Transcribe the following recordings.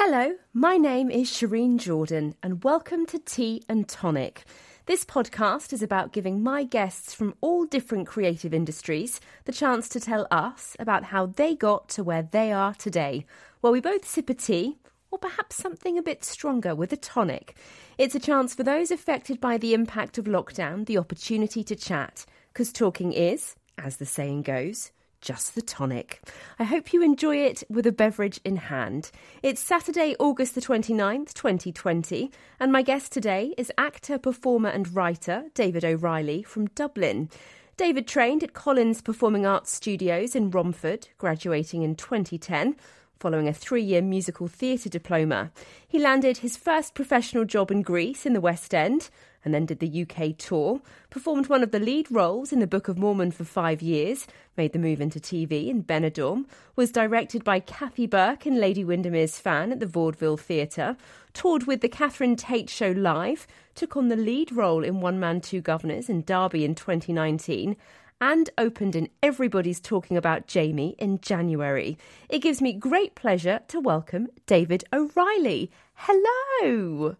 Hello, my name is Shireen Jordan, and welcome to Tea and Tonic. This podcast is about giving my guests from all different creative industries the chance to tell us about how they got to where they are today, while we both sip a tea, or perhaps something a bit stronger with a tonic. It's a chance for those affected by the impact of lockdown the opportunity to chat, because talking is, as the saying goes, just the tonic. I hope you enjoy it with a beverage in hand. It's Saturday, August the 29th, 2020, and my guest today is actor, performer, and writer David O'Reilly from Dublin. David trained at Colin's Performing Arts Studios in Romford, graduating in 2010 following a three year musical theatre diploma. He landed his first professional job in Grease in the West End and then did the UK tour, performed one of the lead roles in the Book of Mormon for five years, made the move into TV in Benidorm, was directed by Kathy Burke in Lady Windermere's Fan at the Vaudeville Theatre, toured with the Catherine Tate Show live, took on the lead role in One Man, Two Guvnors in Derby in 2019, and opened in Everybody's Talking About Jamie in January. It gives me great pleasure to welcome David O'Reilly. Hello!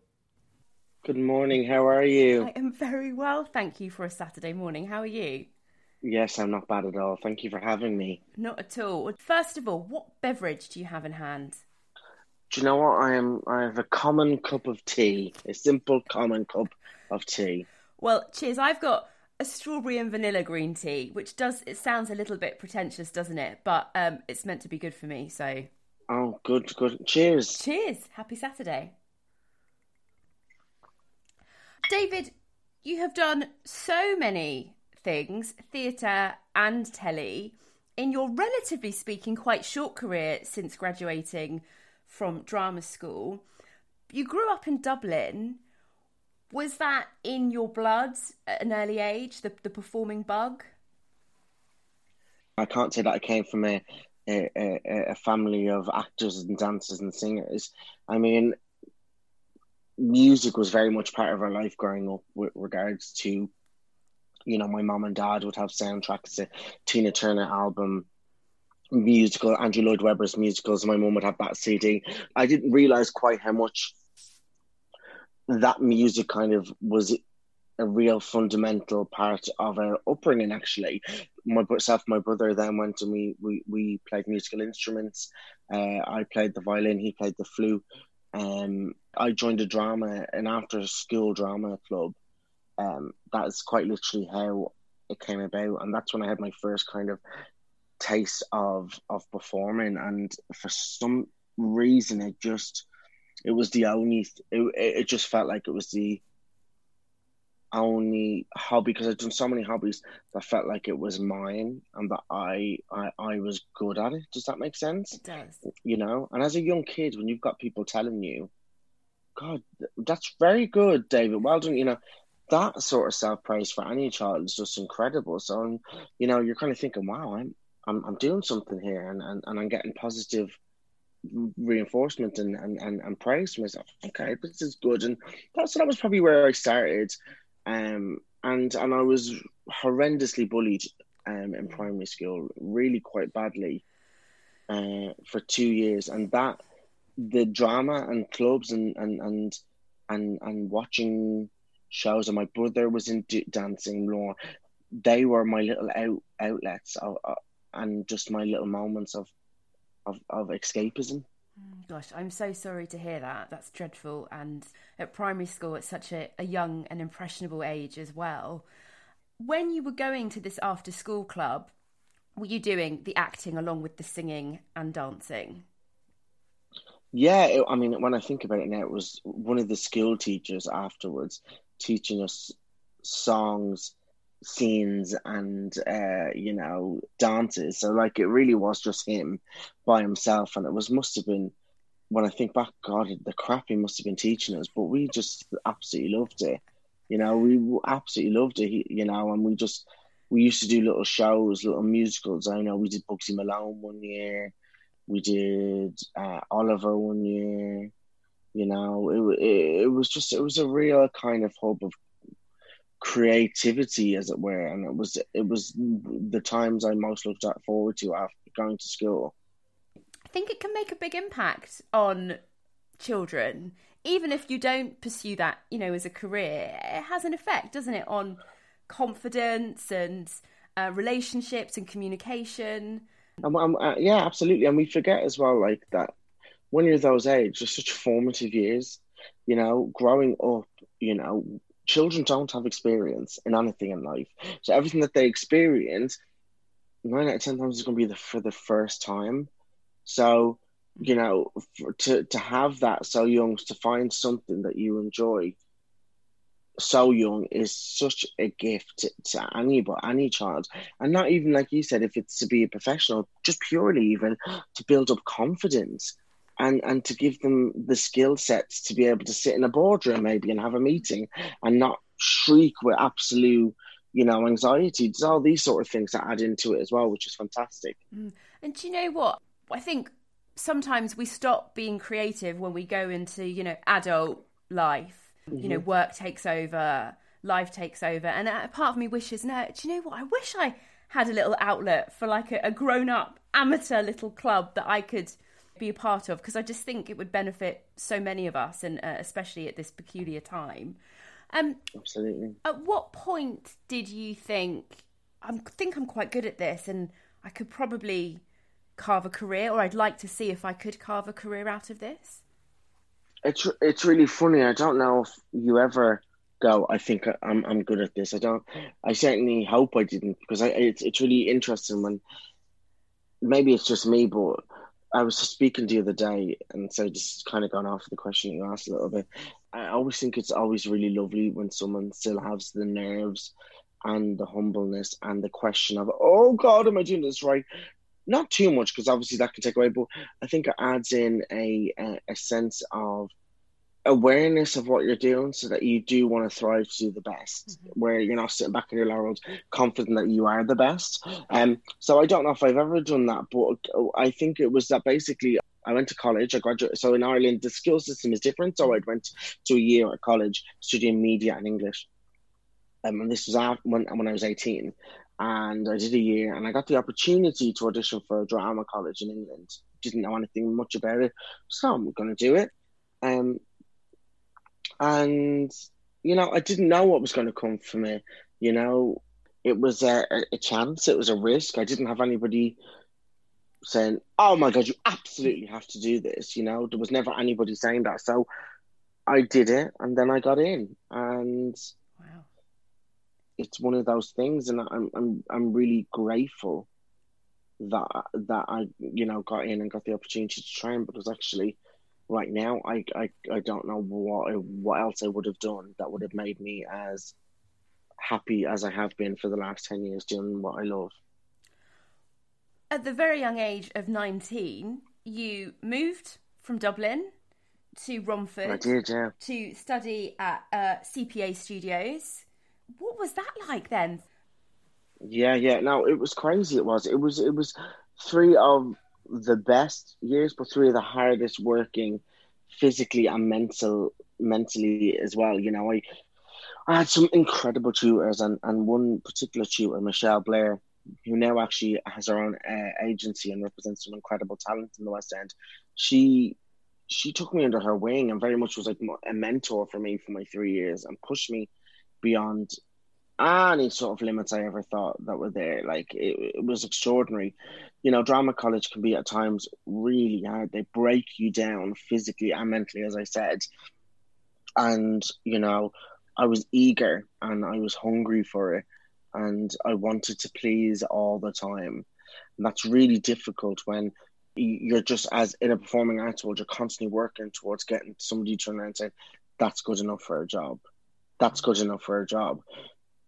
Good morning. How are you? I am very well, thank you for a Saturday morning. How are you? Yes, I'm not bad at all. Thank you for having me. Not at all. First of all, what beverage do you have in hand? Do you know what? I am. I have a common cup of tea, a simple common cup of tea. Well, cheers. I've got a strawberry and vanilla green tea, which does it sounds a little bit pretentious, doesn't it? But um, it's meant to be good for me. So. Oh, good, good. Cheers. Cheers. Happy Saturday. David, you have done so many things, theatre and telly, in your relatively speaking quite short career since graduating from drama school. You grew up in Dublin. Was that in your blood at an early age, the, the performing bug? I can't say that I came from a, a, a family of actors and dancers and singers. I mean, music was very much part of our life growing up with regards to you know my mom and dad would have soundtracks to tina turner album musical andrew lloyd webber's musicals my mom would have that cd i didn't realize quite how much that music kind of was a real fundamental part of our upbringing actually. Myself my brother then went and we we, we played musical instruments. Uh, i played the violin he played the flute. Um, I joined a drama, an after school drama club. Um, that is quite literally how it came about, and that's when I had my first kind of taste of of performing. And for some reason, it just it was the only it, it just felt like it was the only hobby because I've done so many hobbies that felt like it was mine and that I, I I was good at it. Does that make sense? It does. You know, and as a young kid, when you've got people telling you, God, that's very good, David. Well done. You know, that sort of self praise for any child is just incredible. So, um, you know, you're kind of thinking, wow, I'm I'm I'm doing something here, and and, and I'm getting positive reinforcement and, and, and, and praise for myself. Okay, this is good. And that's that was probably where I started. Um, and and I was horrendously bullied um, in primary school, really quite badly, uh, for two years, and that the drama and clubs and and and and, and watching shows, and my brother was in dancing more. They were my little out outlets of, uh, and just my little moments of of, of escapism. Gosh, I'm so sorry to hear that. That's dreadful. And at primary school, at such a, a young and impressionable age as well. When you were going to this after school club, were you doing the acting along with the singing and dancing? Yeah, it, I mean, when I think about it now, it was one of the school teachers afterwards teaching us songs, scenes, and uh, you know dances. So like, it really was just him by himself, and it was must have been. When I think back, God, the crap he must have been teaching us, but we just absolutely loved it. You know, we absolutely loved it. You know, and we just we used to do little shows, little musicals. I know we did Bugsy Malone one year. We did uh, Oliver one year. You know, it, it, it was just it was a real kind of hub of creativity, as it were, and it was it was the times I most looked forward to after going to school. I think it can make a big impact on children, even if you don't pursue that, you know, as a career, it has an effect, doesn't it, on confidence and uh, relationships and communication. Um, um, uh, yeah, absolutely. And we forget as well, like that when you're those age, just such formative years, you know, growing up, you know, children don't have experience in anything in life. So everything that they experience, nine out of ten times is going to be the, for the first time. So, you know, for, to, to have that so young, to find something that you enjoy so young is such a gift to, to anybody, any child, and not even like you said, if it's to be a professional, just purely even to build up confidence and and to give them the skill sets to be able to sit in a boardroom maybe and have a meeting and not shriek with absolute you know anxiety. There's all these sort of things that add into it as well, which is fantastic. Mm. And do you know what? I think sometimes we stop being creative when we go into you know adult life Mm-hmm. You know, work takes over, life takes over, and a part of me wishes, no, do you know what? I wish I had a little outlet for like a, a grown up amateur little club that I could be a part of because I just think it would benefit so many of us, and uh, especially at this peculiar time. Um, Absolutely. At what point did you think I think I'm quite good at this, and I could probably carve a career, or I'd like to see if I could carve a career out of this? It's it's really funny. I don't know if you ever go. I think I'm I'm good at this. I don't. I certainly hope I didn't because I it's it's really interesting when maybe it's just me, but I was speaking the other day, and so just kind of gone off the question you asked a little bit. I always think it's always really lovely when someone still has the nerves and the humbleness and the question of, oh God, am I doing this right? Not too much because obviously that can take away, but I think it adds in a, a, a sense of awareness of what you're doing so that you do want to thrive to do the best mm-hmm. where you're not sitting back in your laurels confident that you are the best. Um so i don't know if i've ever done that but i think it was that basically i went to college i graduated so in ireland the school system is different so i went to a year at college studying media and english. Um, and this was when, when i was 18 and I did a year, and I got the opportunity to audition for a drama college in England. Didn't know anything much about it, so I'm going to do it. Um, and you know, I didn't know what was going to come for me. You know, it was a, a chance, it was a risk. I didn't have anybody saying, "Oh my god, you absolutely have to do this." You know, there was never anybody saying that, so I did it, and then I got in, and it's one of those things, and I'm I'm I'm really grateful that that I you know got in and got the opportunity to train because actually right now I I, I don't know what what else I would have done that would have made me as happy as I have been for the last 10 years doing what I love. At the very young age of 19, you moved from Dublin to Romford I did, yeah. to study at uh, CPA Studios what was that like then? Yeah, yeah. No, it was crazy. It was. It was. It was three of the best years, but three of the hardest working, physically and mental, mentally as well. You know, I, I had some incredible tutors, and and one particular tutor, Michelle Blair, who now actually has her own uh, agency and represents some incredible talent in the West End. She she took me under her wing and very much was like a mentor for me for my three years and pushed me beyond any sort of limits I ever thought that were there. Like it, it was extraordinary. You know, drama college can be at times really hard. They break you down physically and mentally, as I said. And, you know, I was eager and I was hungry for it and I wanted to please all the time. And that's really difficult when you're just as in a performing arts world, you're constantly working towards getting somebody to and say, that's good enough for a job that's good enough for a job.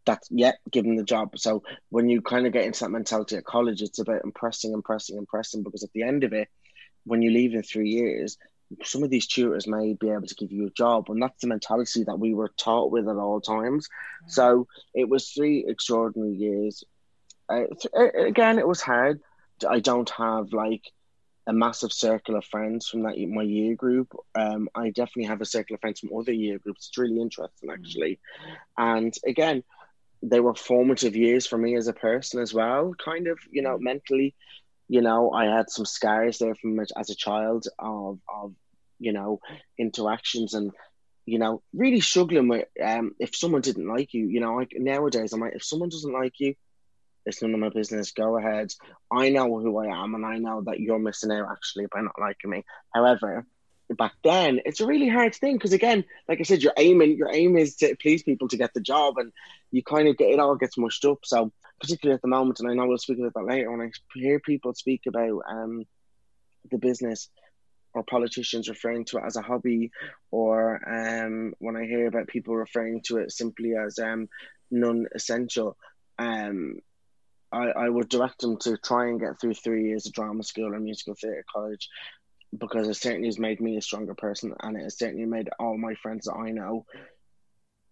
That's yeah, given the job. So when you kind of get into that mentality at college, it's about impressing, impressing, impressing. Because at the end of it, when you leave in three years, some of these tutors may be able to give you a job, and that's the mentality that we were taught with at all times. So it was three extraordinary years. Uh, th- again, it was hard. I don't have like a massive circle of friends from that my year group. Um, I definitely have a circle of friends from other year groups. It's really interesting, actually. And again, they were formative years for me as a person as well. Kind of, you know, mentally. You know, I had some scars there from as a child of of you know, interactions and you know, really struggling with um if someone didn't like you, you know, like nowadays I'm like if someone doesn't like you, it's none of my business. Go ahead. I know who I am and I know that you're missing out actually by not liking me. However, back then it's a really hard thing because again, like I said, your aiming your aim is to please people to get the job and you kind of get it all gets mushed up. So particularly at the moment, and I know we'll speak about that later, when I hear people speak about um the business or politicians referring to it as a hobby, or um, when I hear about people referring to it simply as um, non-essential, um, I, I would direct them to try and get through three years of drama school or musical theatre college because it certainly has made me a stronger person and it has certainly made all my friends that I know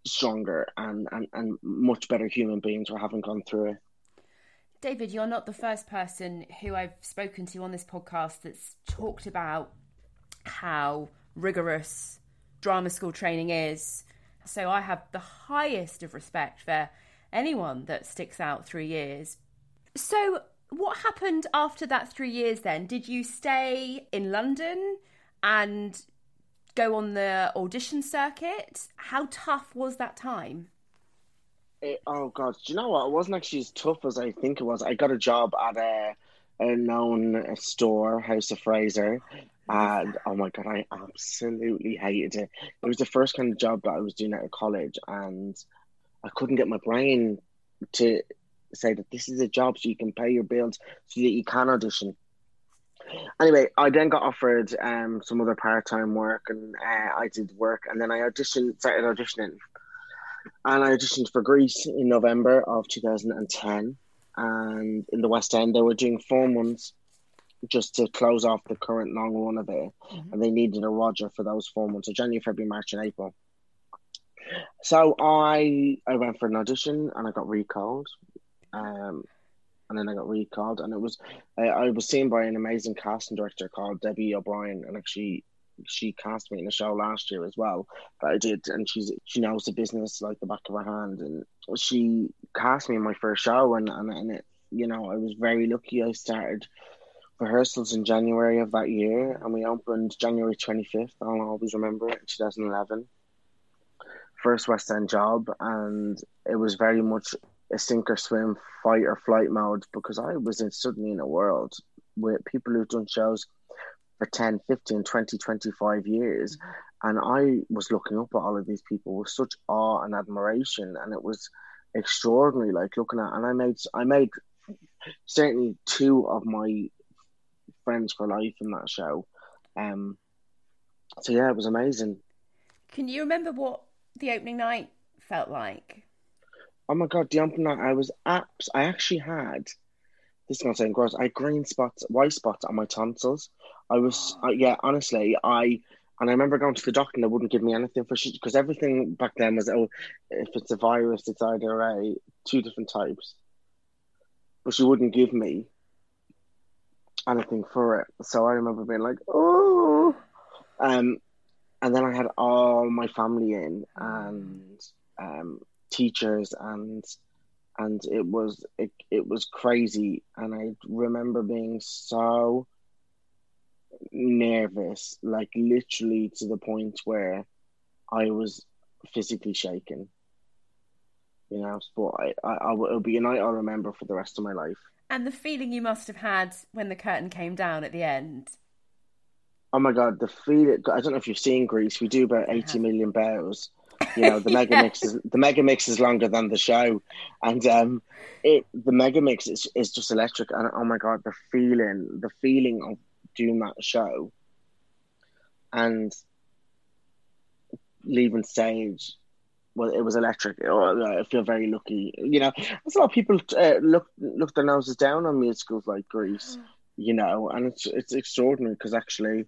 stronger and, and, and much better human beings for having gone through it. David, you're not the first person who I've spoken to on this podcast that's talked about how rigorous drama school training is. So I have the highest of respect for anyone that sticks out three years. So, what happened after that three years then? Did you stay in London and go on the audition circuit? How tough was that time? It, oh god, do you know what? It wasn't actually as tough as I think it was. I got a job at a a known store, House of Fraser, and oh my god, I absolutely hated it. It was the first kind of job that I was doing out of college, and I couldn't get my brain to say that this is a job so you can pay your bills so that you can audition. Anyway, I then got offered um, some other part time work, and uh, I did work, and then I auditioned, started auditioning, and I auditioned for Grease in November of 2010, and in the West End they were doing four months just to close off the current long run of it, mm-hmm. and they needed a Roger for those four months, so January, February, March, and April. So I I went for an audition and I got recalled, um, and then I got recalled, and it was I, I was seen by an amazing casting director called Debbie O'Brien, and actually she cast me in a show last year as well that I did, and she's she knows the business like the back of her hand, and she cast me in my first show, and and, and it you know I was very lucky. I started rehearsals in January of that year, and we opened January twenty fifth. I'll always remember it, two thousand eleven. First West End job, and it was very much a sink or swim, fight or flight mode because I was in, suddenly in a world with people who've done shows for 10, 15, 20, 25 years. And I was looking up at all of these people with such awe and admiration. And it was extraordinary, like looking at, and I made, I made certainly two of my friends for life in that show. Um, so yeah, it was amazing. Can you remember what the opening night felt like? Oh my god, the opening night, I was apps. I actually had this is not saying gross. I had green spots, white spots on my tonsils. I was, uh, yeah, honestly, I, and I remember going to the doctor and they wouldn't give me anything for shit because everything back then was, oh, if it's a virus, it's either a two different types. But she wouldn't give me anything for it. So I remember being like, oh, um, and then I had all my family in and um, teachers and and it was it, it was crazy. And i remember being so nervous like literally to the point where i was physically shaken you know but i, I, I it'll be a night i'll remember for the rest of my life. And the feeling you must have had when the curtain came down at the end. Oh my god the feeling i don't know if you've seen grease. We do about 80 million bows you know, the mega mix is the mega mix is longer than the show, and um, it the mega mix is is just electric. And oh my god, the feeling, the feeling of doing that show, and leaving stage well, it was electric. Oh, I feel very lucky. You know, there's a lot of people uh, look look their noses down on musicals like Grease. Mm. You know, and it's it's extraordinary because actually,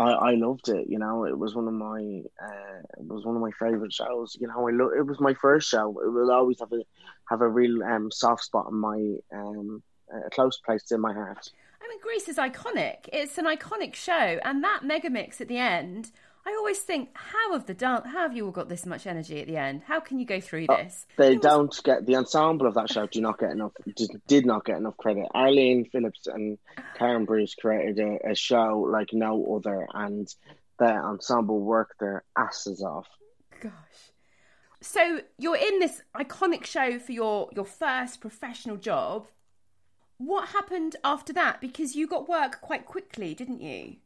I, I loved it. You know, it was one of my uh, it was one of my favorite shows. You know, I lo- it was my first show. It will always have a have a real um, soft spot in my um, a close place in my heart. I mean, Grease is iconic. It's an iconic show, and that mega mix at the end. I always think, how have the dance? How have you all got this much energy at the end? How can you go through uh, this? Uh, they don't get the ensemble of that show. Do not get enough. Did, did not get enough credit. Arlene Phillips and Karen Bruce created a, a show like no other, and the ensemble worked their asses off. Gosh. So you're in this iconic show for your your first professional job. What happened after that? Because you got work quite quickly, didn't you?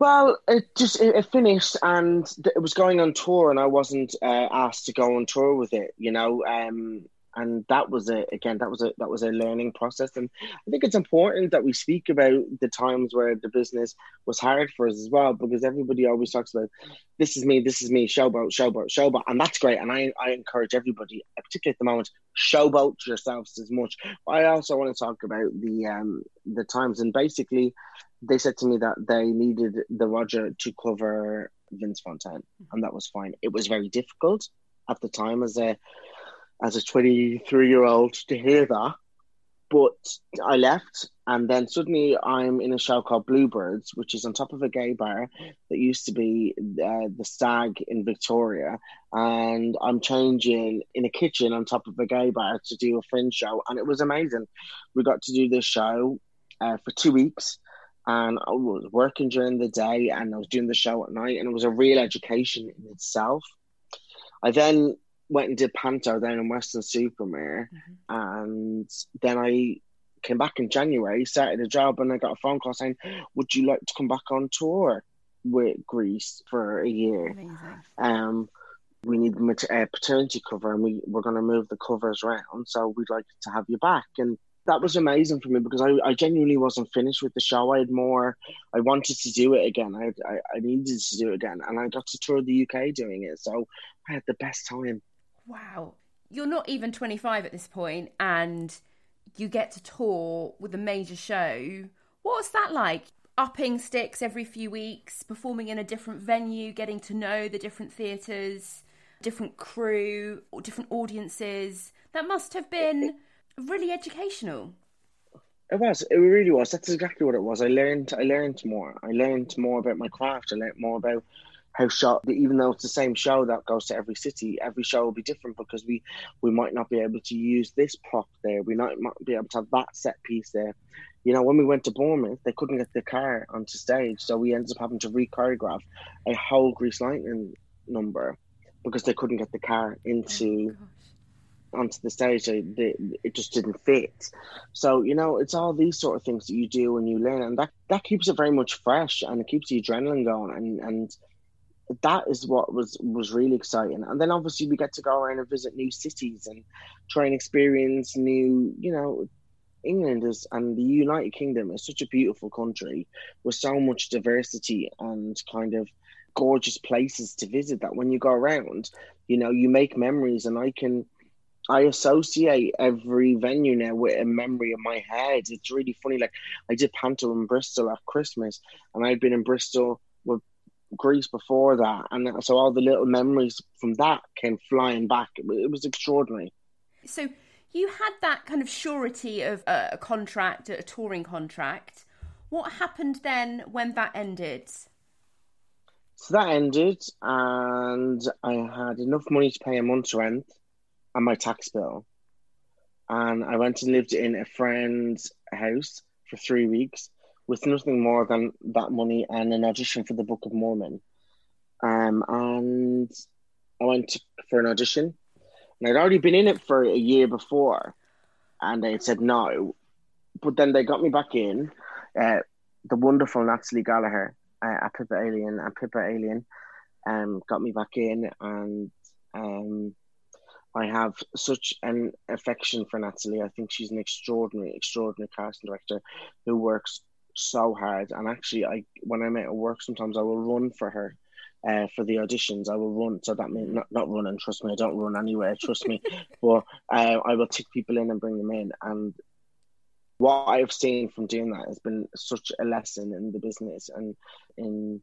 Well, it just it, it, finished, and it was going on tour, and I wasn't uh, asked to go on tour with it. You know, um, and that was a again that was a that was a learning process. And i think it's important that we speak about the times where the business was hard for us as well because everybody always talks about this is me this is me showboat showboat showboat. And that's great. And i i encourage everybody particularly at the moment showboat yourselves as much. But i also want to talk about the um the times. And basically they said to me that they needed the roger to cover vince fontaine. And that was fine. It was very difficult at the time as a as a 23 year old to hear that. But I left, and then suddenly I'm in a show called Bluebirds, which is on top of a gay bar that used to be uh, the Stag in Victoria. And I'm changing in a kitchen on top of a gay bar to do a fringe show. And it was amazing. We got to do this show uh, for two weeks and I was working during the day and I was doing the show at night, and it was a real education in itself. I then went and did Panto then in Weston-super-Mare, mm-hmm. and then I came back in January, started a job, and I got a phone call saying, "Would you like to come back on tour with Grease for a year?" Amazing. Um, we need a paternity cover, and we we're going to move the covers around, so we'd like to have you back. And that was amazing for me because I, I genuinely wasn't finished with the show. I had more. I wanted to do it again. I, I I needed to do it again, and I got to tour the UK doing it. So I had the best time wow, you're not even 25 at this point and you get to tour with a major show. What's that like? Upping sticks every few weeks, performing in a different venue, getting to know the different theatres, different crew, or different audiences. That must have been really educational. It was. It really was. That's exactly what it was. I learned. I learned more. I learned more about my craft. I learned more about how show even though it's the same show that goes to every city every show will be different because we we might not be able to use this prop there. We might not be able to have that set piece there. You know when we went to bournemouth they couldn't get the car onto stage so we ended up having to re-choreograph a whole grease lightning number because they couldn't get the car into oh onto the stage. They, they, it just didn't fit. So you know it's all these sort of things that you do and you learn and that that keeps it very much fresh and it keeps the adrenaline going and and that is what was was really exciting and then obviously we get to go around and visit new cities and try and experience new you know england is and the united kingdom is such a beautiful country with so much diversity and kind of gorgeous places to visit that when you go around you know you make memories and i can I associate every venue now with a memory in my head. It's really funny. Like I did Panto in Bristol at Christmas, and I'd been in Bristol Grease before that, and so all the little memories from that came flying back. It was extraordinary. So you had that kind of surety of a contract, a touring contract. What happened then when that ended? So that ended, and I had enough money to pay a month's rent and my tax bill. And I went and lived in a friend's house for three weeks with nothing more than that money and an audition for the Book of Mormon. Um, and I went for an audition, and I'd already been in it for a year before, and they said no, but then they got me back in. Uh, the wonderful Natalie Gallacher uh, at Pippa Ailion and Pippa Ailion um, got me back in, and um, I have such an affection for Natalie. I think she's an extraordinary, extraordinary casting director who works so hard. And actually, I when I'm at work, sometimes I will run for her. Uh, for the auditions, I will run. So that means not not running. Trust me, I don't run anywhere. Trust me, but uh, I will take people in and bring them in. And what I've seen from doing that has been such a lesson in the business and in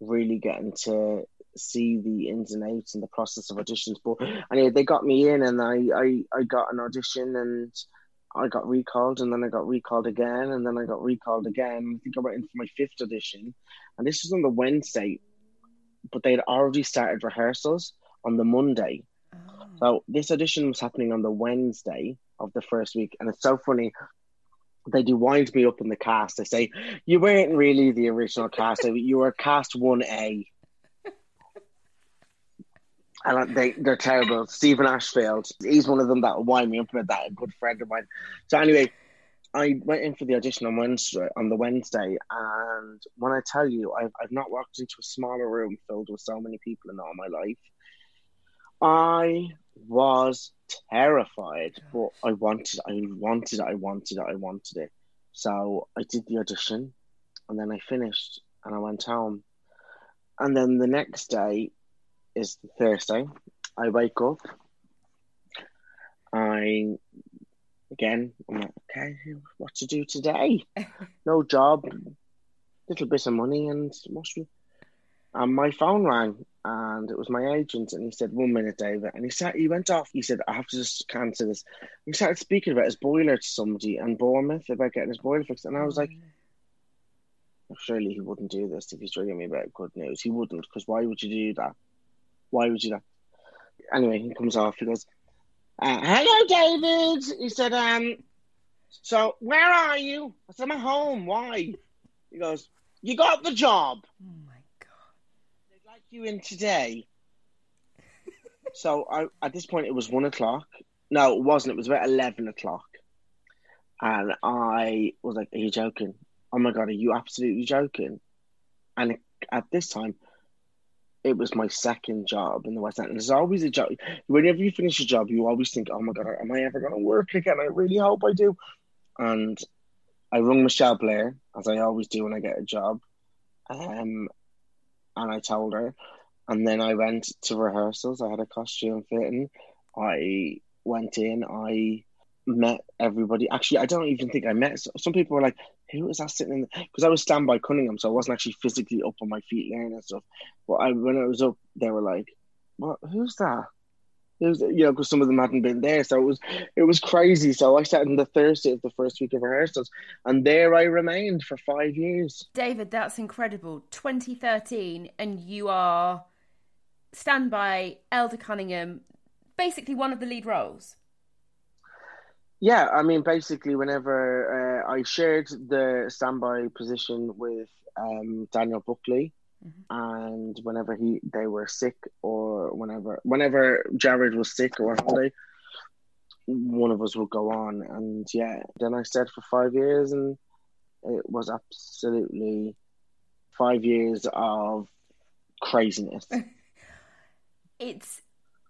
really getting to see the ins and outs and the process of auditions. But anyway, they got me in, and I I, I got an audition and I got recalled, and then I got recalled again, and then I got recalled again. I think I went in for my fifth audition, and this was on the Wednesday, but they'd already started rehearsals on the Monday. Oh. So this audition was happening on the Wednesday of the first week, and it's so funny. They do wind me up in the cast. They say you weren't really the original cast; you were cast one A and they they're terrible. Stephen Ashfield, he's one of them that will wind me up about that. A good friend of mine. So anyway, I went in for the audition on Wednesday on the Wednesday, and when I tell you, I've I've not walked into a smaller room filled with so many people in all my life. I was terrified, but I wanted, I wanted it, I wanted it, I wanted it. So I did the audition, and then I finished, and I went home. And then the next day, is Thursday. I wake up. I again. I'm like, okay, what to do today? no job, little bit of money, and and my phone rang, and it was my agent, and he said, "One minute, David," and he said he went off. He said, "I have to just cancel this." He started speaking about his boiler to somebody and Bournemouth about getting his boiler fixed, and I was like. Mm. Surely he wouldn't do this if he's ringing me about good news. He wouldn't, because why would you do that? Why would you do that? Anyway, he comes off. He goes, uh, "Hello, David." He said, "Um, so where are you?" I said, "I'm at home. Why?" He goes, "You got the job." Oh my god! They'd like you in today. so I, at this point, it was one o'clock. No, it wasn't. It was about eleven o'clock, and I was like, "Are you joking? Oh my god, are you absolutely joking?" And at this time, it was my second job in the West End. And there's always a job. Whenever you finish a job, you always think, oh my God, am I ever going to work again? I really hope I do. And I rung Michelle Blair, as I always do when I get a job. Um, and I told her. And then I went to rehearsals. I had a costume fitting. I went in. I met everybody. Actually, I don't even think I met. Some people were like, "Who was that sitting in?" Because I was standby Cunningham, so I wasn't actually physically up on my feet learning and stuff. But I, when I was up, they were like, "What? Who's that?" It Was, you know, because some of them hadn't been there, so it was it was crazy. So I sat in the Thursday of the first week of rehearsals, and there I remained for five years. David, that's incredible. 2013, and you are standby Elder Cunningham, basically one of the lead roles. Yeah, I mean, basically, whenever uh, I shared the standby position with um, Daniel Buckley, mm-hmm. and whenever he they were sick, or whenever whenever Jared was sick or holiday, one of us would go on, and yeah, then I stayed for five years, and it was absolutely five years of craziness. it's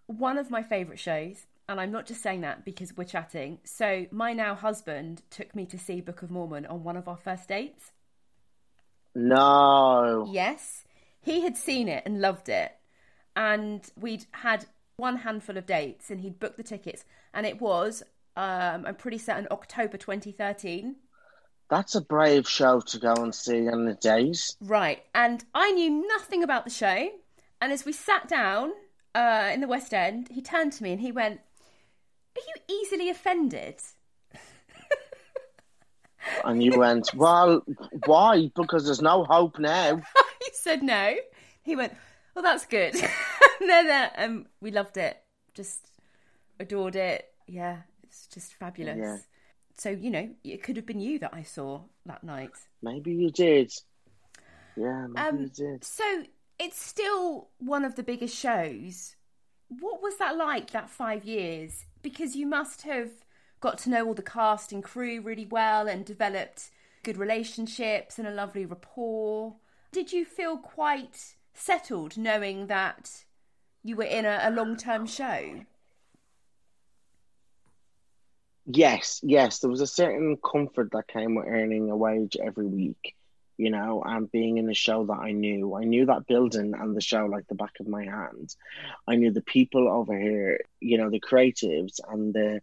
one of my favorite shows and I'm not just saying that because we're chatting. So, my now husband took me to see Book of Mormon on one of our first dates. No. Yes. He had seen it and loved it. And we'd had one handful of dates and he'd booked the tickets. And it was, um, I'm pretty certain, October 2013. That's a brave show to go and see on the days. Right. And I knew nothing about the show. And as we sat down uh, in the West End, he turned to me and he went, you easily offended? and you went, Well, why? Because there's no hope now. he said no. He went, Well, that's good. then uh, um, we loved it. Just adored it. Yeah, it's just fabulous. Yeah. So, you know, it could have been you that I saw that night. Maybe you did. Yeah, maybe um, you did. So it's still one of the biggest shows. What was that like, that five years? Because you must have got to know all the cast and crew really well and developed good relationships and a lovely rapport. Did you feel quite settled knowing that you were in a, a long term show? Yes, yes. There was a certain comfort that came with earning a wage every week you know, and being in a show that I knew. I knew that building and the show like the back of my hand. I knew the people over here, you know, the creatives and the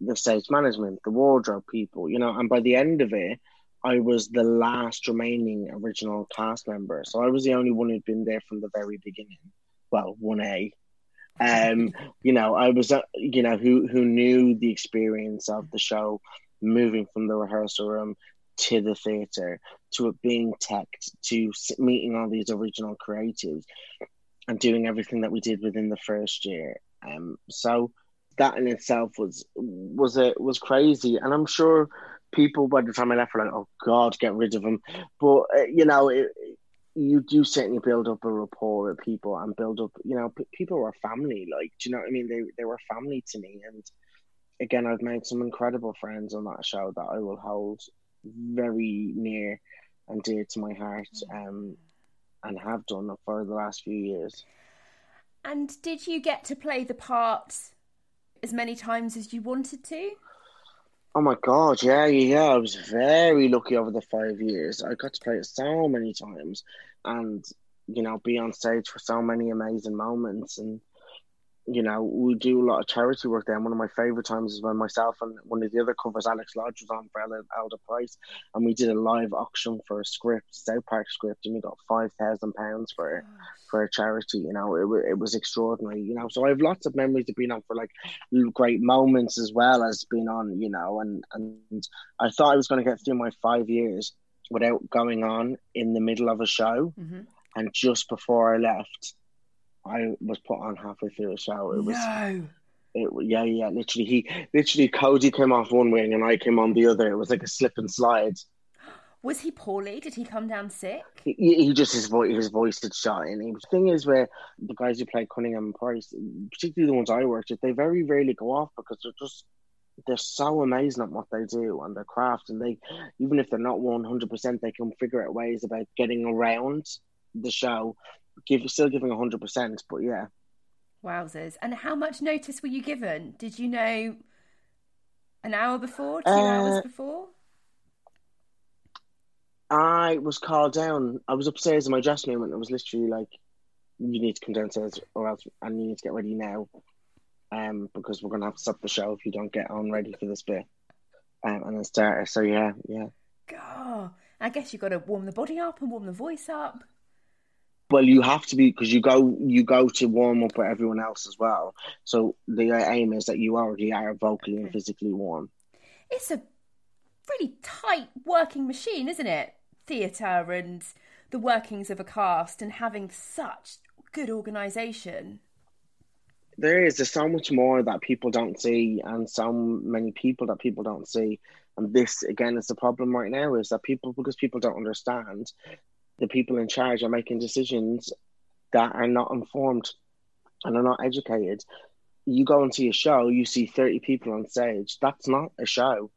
the stage management, the wardrobe people, you know, and by the end of it, I was the last remaining original cast member. So I was the only one who'd been there from the very beginning. Well, 1A. Um, you know, I was, uh, you know, who who knew the experience of the show, moving from the rehearsal room to the theatre, to it being teched, to meeting all these original creatives, and doing everything that we did within the first year. Um, so that in itself was was a was crazy, and I'm sure people by the time I left were like, "Oh God, get rid of him." But uh, you know, it, you do certainly build up a rapport with people and build up. You know, p- people were family. Like, do you know what I mean? They they were family to me, and again, I've made some incredible friends on that show that I will hold very near and dear to my heart, um, and have done for the last few years. And did you get to play the part as many times as you wanted to? Oh my god, yeah, yeah. I was very lucky over the five years. I got to play it so many times and, you know, be on stage for so many amazing moments and you know, we do a lot of charity work there. And one of my favorite times is when myself and one of the other covers, Alex Lodge, was on for Elder Price, and we did a live auction for a script, South Park script, and we got five thousand pounds for it for a charity. You know, it it was extraordinary. You know, so I have lots of memories of being on for like great moments as well as being on. You know, and and I thought I was going to get through my five years without going on in the middle of a show, mm-hmm. and just before I left I was put on halfway through a show. It was no. It, yeah, yeah, literally. He literally Cody came off one wing and I came on the other. It was like a slip and slide. Was he poorly? Did he come down sick? He, he just his voice his voice had shot in. The thing is, where the guys who play Cunningham and Price, particularly the ones I worked with, they very rarely go off because they're just they're so amazing at what they do and their craft, and they even if they're not one hundred percent, they can figure out ways about getting around the show give still giving hundred percent, but yeah. Wowzers! And how much notice were you given? Did you know an hour before, two uh, hours before? I was called down. I was upstairs in my dressing room, and it was literally like, "You need to come downstairs, or else, and you need to get ready now, um, because we're gonna have to stop the show if you don't get on ready for this bit." Um, and then start. So yeah, yeah. God, I guess you've got to warm the body up and warm the voice up. Well, you have to be because you go you go to warm up with everyone else as well. So the aim is that you already are vocally and physically warm. It's a really tight working machine, isn't it? Theatre and the workings of a cast and having such good organisation. There is. There's so much more that people don't see, and so many people that people don't see. And this again is the problem right now: is that people because people don't understand, the people in charge are making decisions that are not informed and are not educated. You go see a show, you see 30 people on stage. That's not a show.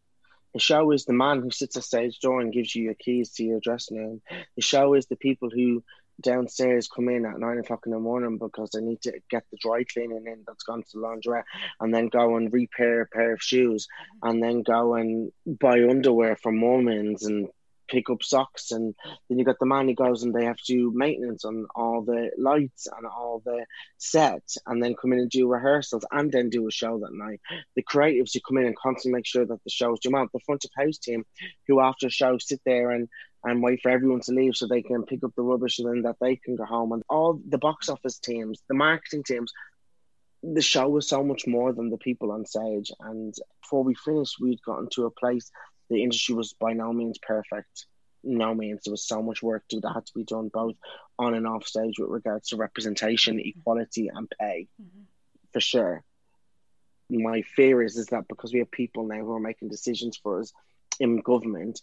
A show is the man who sits at stage door and gives you your keys to your dressing room. The show is the people who downstairs come in at nine o'clock in the morning because they need to get the dry cleaning in that's gone to the laundry and then go and repair a pair of shoes and then go and buy underwear from Moormans and pick up socks and then you got the man who goes and they have to do maintenance on all the lights and all the sets and then come in and do rehearsals and then do a show that night. The creatives who come in and constantly make sure that the show's done out the front of house team who after a show sit there and and wait for everyone to leave so they can pick up the rubbish and then that they can go home. And all the box office teams the marketing teams the show was so much more than the people on stage. And before we finished we'd gotten to a place the industry was by no means perfect. No means there was so much work to, that had to be done both on and off stage with regards to representation, equality, and pay, mm-hmm. for sure. My fear is is that because we have people now who are making decisions for us in government,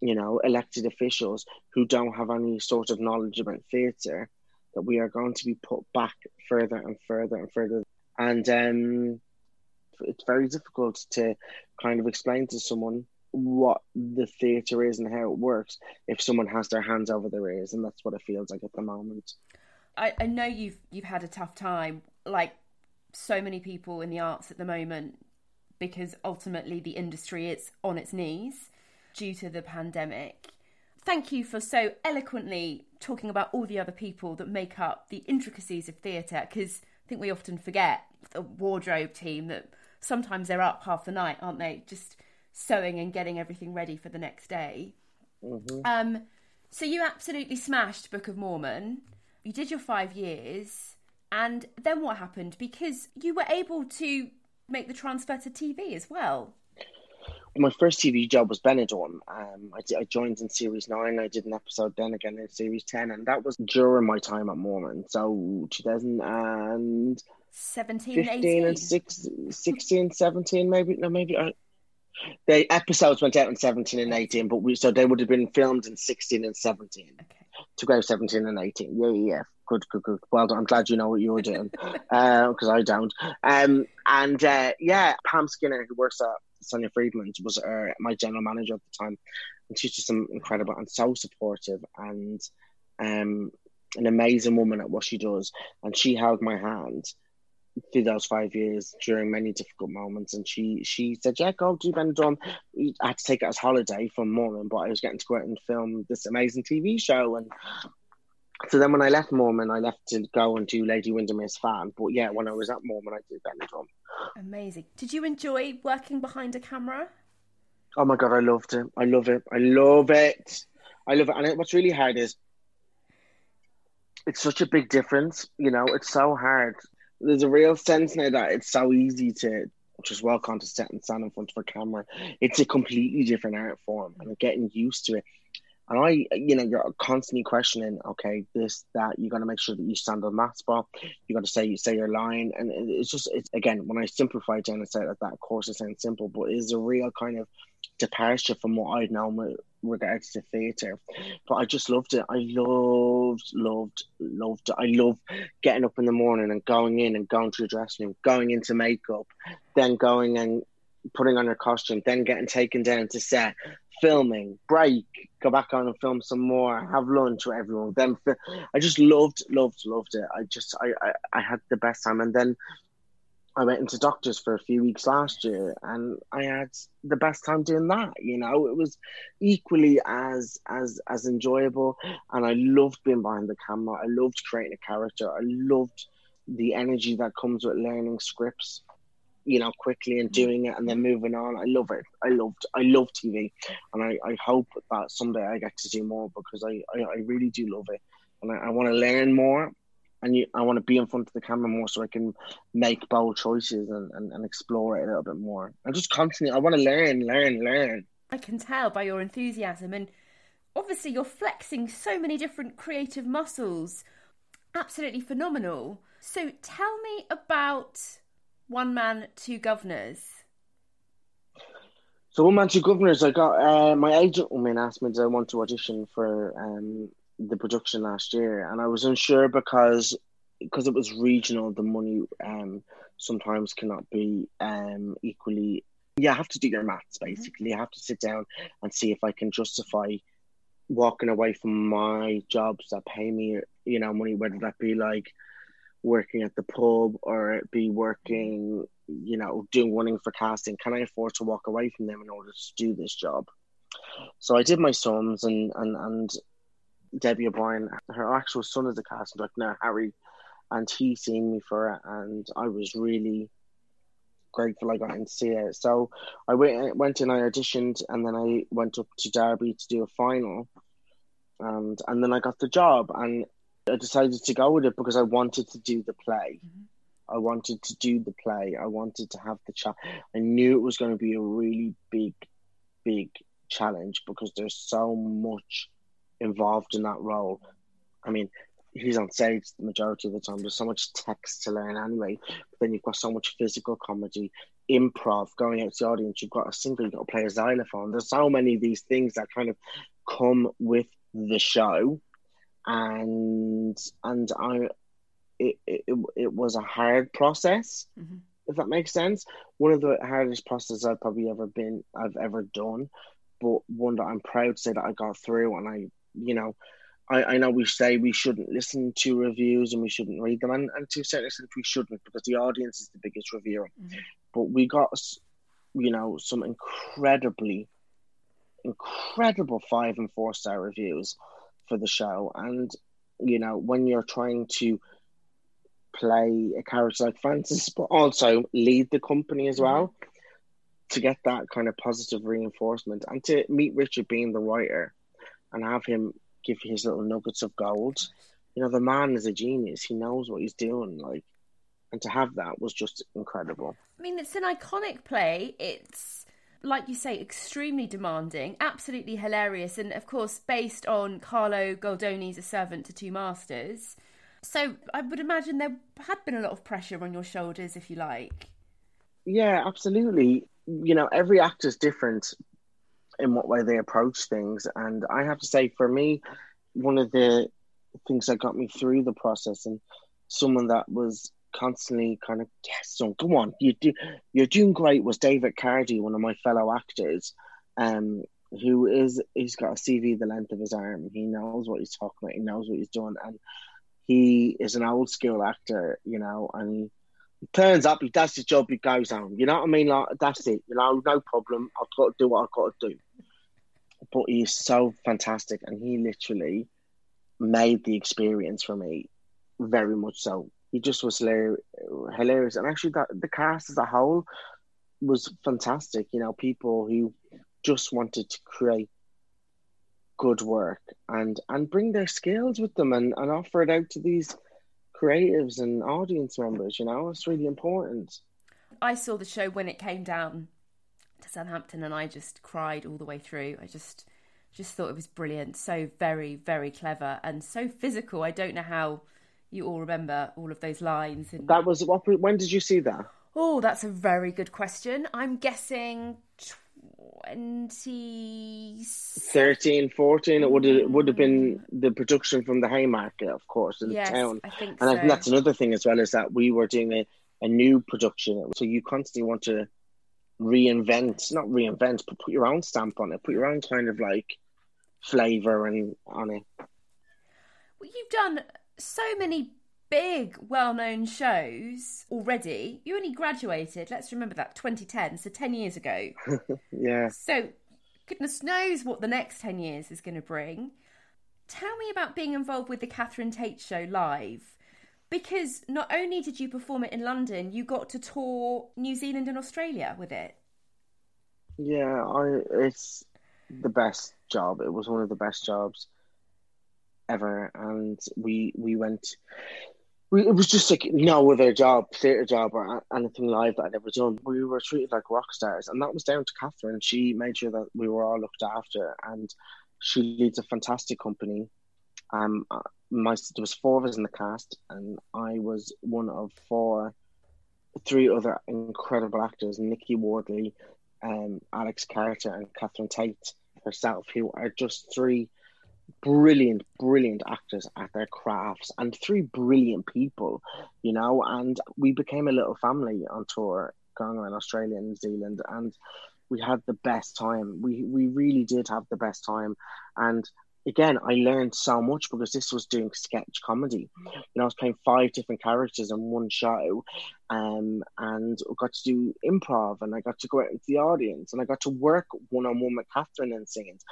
you know, elected officials who don't have any sort of knowledge about theatre, that we are going to be put back further and further and further. And um, it's very difficult to kind of explain to someone what the theatre is and how it works if someone has their hands over their ears, and that's what it feels like at the moment. I, I know you've you've had a tough time, like so many people in the arts at the moment, because ultimately the industry is on its knees due to the pandemic. Thank you for so eloquently talking about all the other people that make up the intricacies of theatre, because I think we often forget the wardrobe team that sometimes they're up half the night, aren't they? Just sewing and getting everything ready for the next day. Mm-hmm. Um, so you absolutely smashed Book of Mormon. You did your five years, And then what happened? Because you were able to make the transfer to TV as well. My first TV job was Benidorm. Um, I, I joined in series nine. I did an episode then again in series ten, and that was during my time at Mormon. So 2017, 17, 15 and 16, 16, 17, maybe no, maybe. I, the episodes went out in 17 and 18, but we so they would have been filmed in 16 and 17 Okay. to go 17 and 18. Yeah, yeah, yeah. Good, good, good. Well done. I'm glad you know what you were doing because I don't. Um, and uh, yeah, Pam Skinner, who works at Sonia Friedman, was uh, my general manager at the time. And she's just incredible and so supportive and um, an amazing woman at what she does. And she held my hand through those five years during many difficult moments. And she she said, Yeah, go do Benidorm. I had to take it as holiday from Mormon, but I was getting to go out and film this amazing TV show. And so then when I left Mormon, I left to go and do Lady Windermere's fan. But yeah, when I was at Mormon, I did Benidorm. Amazing. Did you enjoy working behind a camera? Oh my God, I loved it. I love it. I love it. I love it. And what's really hard is it's such a big difference. You know, it's so hard. There's a real sense now that it's so easy to just walk onto set and stand in front of a camera. It's a completely different art form and getting used to it. And I, you know, you're constantly questioning, okay, this, that, you got to make sure that you stand on that spot. You got to say, you say your line. And it's just, it's again, when I simplify it down and say that, that, course, it sounds simple, but it's a real kind of departure from what I'd known with regards to theatre. But I just loved it. I loved, loved, loved it. I love getting up in the morning and going in and going to the dressing room, going into makeup, then going and putting on your costume, then getting taken down to set, filming, break, go back on and film some more, have lunch with everyone. Then I just loved, loved, loved it. I just, I, I, I had the best time. And then I went into doctors for a few weeks last year, and I had the best time doing that. You know, it was equally as as as enjoyable, and I loved being behind the camera. I loved creating a character. I loved the energy that comes with learning scripts you know, quickly and doing it and then moving on. I love it. I loved I love TV and I, I hope that someday I get to do more because I, I, I really do love it. And I, I want to learn more and you, I want to be in front of the camera more so I can make bold choices and, and, and explore it a little bit more. I'm just constantly I want to learn, learn, learn. I can tell by your enthusiasm and obviously you're flexing so many different creative muscles. Absolutely phenomenal. So tell me about one Man, Two Guvnors? So One Man, Two Guvnors, I got uh, my agent woman asked me to I want to audition for um, the production last year, and I was unsure because because it was regional. The money um, sometimes cannot be um, equally. Yeah you have to do your maths basically. You have to sit down and see if I can justify walking away from my jobs that pay me, you know, money, whether that be like working at the pub or be working, you know, doing running for casting? Can I afford to walk away from them in order to do this job? So I did my sums and and and Debbie O'Brien, her actual son is a casting director now, Harry, and he seen me for it, and I was really grateful I got in to see it. So I went went and I auditioned, and then I went up to Derby to do a final, and and then I got the job, and I decided to go with it because I wanted to do the play. Mm-hmm. I wanted to do the play. I wanted to have the chat. I knew it was going to be a really big, big challenge because there's so much involved in that role. I mean, he's on stage the majority of the time. There's so much text to learn anyway. But then you've got so much physical comedy, improv, going out to the audience. You've got a singer, you've got to play a xylophone. There's so many of these things that kind of come with the show and and I it, it, it was a hard process mm-hmm. if that makes sense one of the hardest processes I've probably ever been I've ever done but one that I'm proud to say that I got through and I you know I, I know we say we shouldn't listen to reviews and we shouldn't read them and, and to a certain extent we shouldn't because the audience is the biggest reviewer mm-hmm. but we got you know some incredibly incredible five and four star reviews for the show. And, you know, when you're trying to play a character like Francis, but also lead the company as well, to get that kind of positive reinforcement and to meet Richard being the writer and have him give his little nuggets of gold you know, the man is a genius. He knows what he's doing. Like, and to have that was just incredible. I mean, it's an iconic play. It's like you say, extremely demanding, absolutely hilarious, and of course based on Carlo Goldoni's A Servant to Two Masters. So I would imagine there had been a lot of pressure on your shoulders, if you like. Yeah, absolutely. You know, every actor's different in what way they approach things, and I have to say, for me, one of the things that got me through the process and someone that was constantly kind of yes, so come on, you do you're doing great was David Cardy, one of my fellow actors, um, who is he's got a CV the length of his arm. He knows what he's talking about, he knows what he's doing, and he is an old school actor, you know, and he, he turns up, he does his job, he goes home. You know what I mean? Like that's it, you know, no problem. I've got to do what I've got to do. But he's so fantastic and he literally made the experience for me very much so. He just was hilarious. And actually that the cast as a whole was fantastic. You know, people who just wanted to create good work and and bring their skills with them and, and offer it out to these creatives and audience members you know? It's really important. I saw the show when it came down to southampton and i just cried all the way through. I just just thought it was brilliant. So very very clever and so physical. I don't know how you all remember all of those lines and... that was when did you see that? Oh that's a very good question. I'm guessing 20 13 14 it would have would have been mm. the production from the haymarket of course in yes, the town. I think and so. i think that's another thing as well is that we were doing a, a new production. So you constantly want to reinvent not reinvent but put your own stamp on it. Put your own kind of like flavor and on it. Well you've done so many big, well known shows already. You only graduated, let's remember that, 2010, so 10 years ago. yeah. So, goodness knows what the next 10 years is going to bring. Tell me about being involved with the Catherine Tate show live. Because not only did you perform it in London, you got to tour New Zealand and Australia with it. Yeah, I it's the best job. It was one of the best jobs ever and we we went we, it was just like no other job, theatre job or anything live that I'd ever done. We were treated like rock stars, and that was down to Catherine. She made sure that we were all looked after, and she leads a fantastic company. Um, uh, my there was four of us in the cast, and I was one of four, three other incredible actors: Niky Wardley, um, Alex Carter, and Catherine Tate herself, who are just three brilliant, brilliant actors at their crafts and three brilliant people, you know. And we became a little family on tour, going around Australia and New Zealand, and we had the best time. We we really did have the best time, and again, I learned so much because this was doing sketch comedy. You know, I was playing five different characters in one show, um, and got to do improv, and I got to go out into the audience, and I got to work one on one with Catherine in scenes.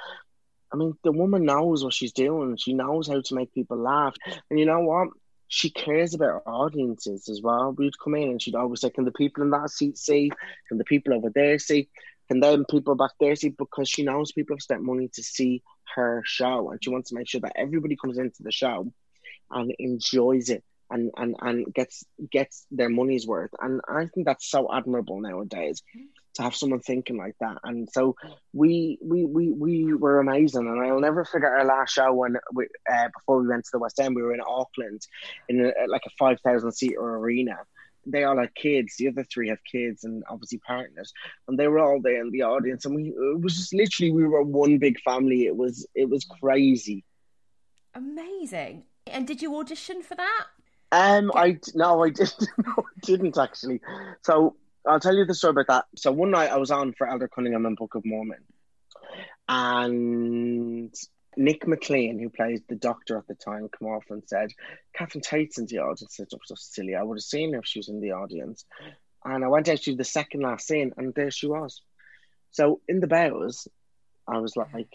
I mean, the woman knows what she's doing. She knows how to make people laugh. And you know what? She cares about audiences as well. We'd come in and she'd always say, Can the people in that seat see? Can the people over there see? Can them people back there see? Because she knows people have spent money to see her show and she wants to make sure that everybody comes into the show and enjoys it and, and, and gets gets their money's worth. And I think that's so admirable nowadays to have someone thinking like that. And so we we we, we were amazing. And I'll never forget our last show when we, uh, before we went to the West End, we were in Auckland in a, like a five thousand seater arena. They all had kids. The other three have kids and obviously partners, and they were all there in the audience. And we it was just literally we were one big family. It was it was crazy. Amazing. And did you audition for that? Um, I no, I didn't. No, I didn't actually. So I'll tell you the story about that. So one night I was on for Elder Cunningham and Book of Mormon, and Nick McLean, who plays the doctor at the time, came off and said, "Catherine Tate's in the audience." I said, "Oh, so silly! I would have seen her if she was in the audience." And I went out to the second last scene, and there she was. So in the bows, I was like,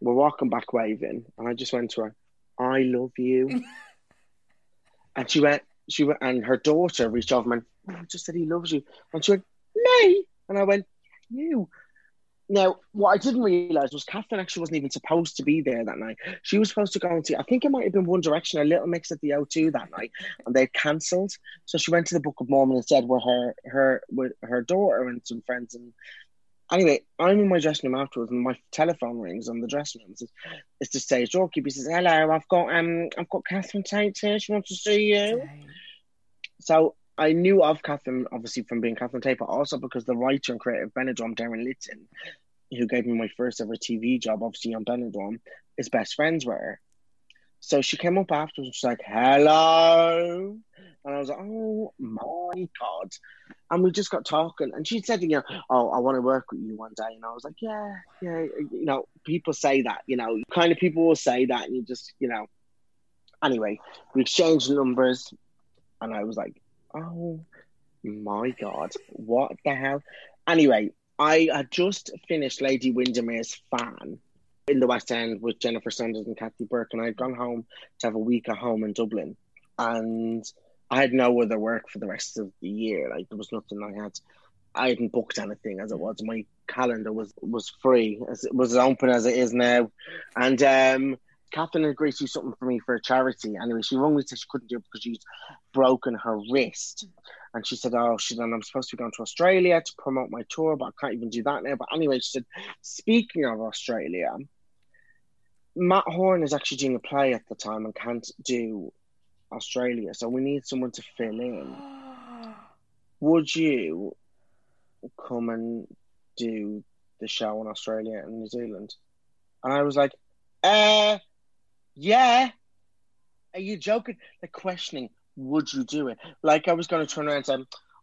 "We're walking back, waving," and I just went to her, "I love you," and she went, she went, and her daughter reached out and went, oh, just said he loves you. And she went, me. And I went, you. Now, what I didn't realise was Catherine actually wasn't even supposed to be there that night. She was supposed to go and see, I think it might have been One Direction, a little mix at the O2 that night, and they cancelled. So she went to the Book of Mormon instead with her her with her daughter and some friends. And anyway, I'm in my dressing room afterwards, and my telephone rings on the dressing room. It's, it's the stage doorkeeper. He says, "Hello, I've got um, I've got Catherine Tate here. She wants to see you." So I knew of Catherine, obviously, from being Catherine Tate, but also because the writer and creative Benidorm, Derren Litten, who gave me my first ever TV job, obviously on Benidorm, is best friends with her. So she came up afterwards and she's like, hello. And I was like, oh my God. And we just got talking. And she said, you know, oh, I want to work with you one day. And I was like, yeah, yeah. You know, people say that, you know, kind of people will say that. And you just, you know. Anyway, we exchanged numbers. And I was like, oh my God, what the hell? Anyway, I had just finished Lady Windermere's Fan in the West End with Jennifer Saunders and Kathy Burke, and I'd gone home to have a week at home in Dublin. And I had no other work for the rest of the year. Like there was nothing I had. I hadn't booked anything as it was. My calendar was was free, as it was as open as it is now. And um, Catherine agreed to do something for me for a charity. Anyway, she me said she couldn't do it because she's broken her wrist. And she said, Oh, she then I'm supposed to be going to Australia to promote my tour, but I can't even do that now. But anyway, she said, Speaking of Australia, Matt Horne is actually doing a play at the time and can't do Australia. So we need someone to fill in. Would you come and do the show in Australia and New Zealand? And I was like, uh, yeah. Are you joking? Like questioning, would you do it? Like I was going to turn around and say,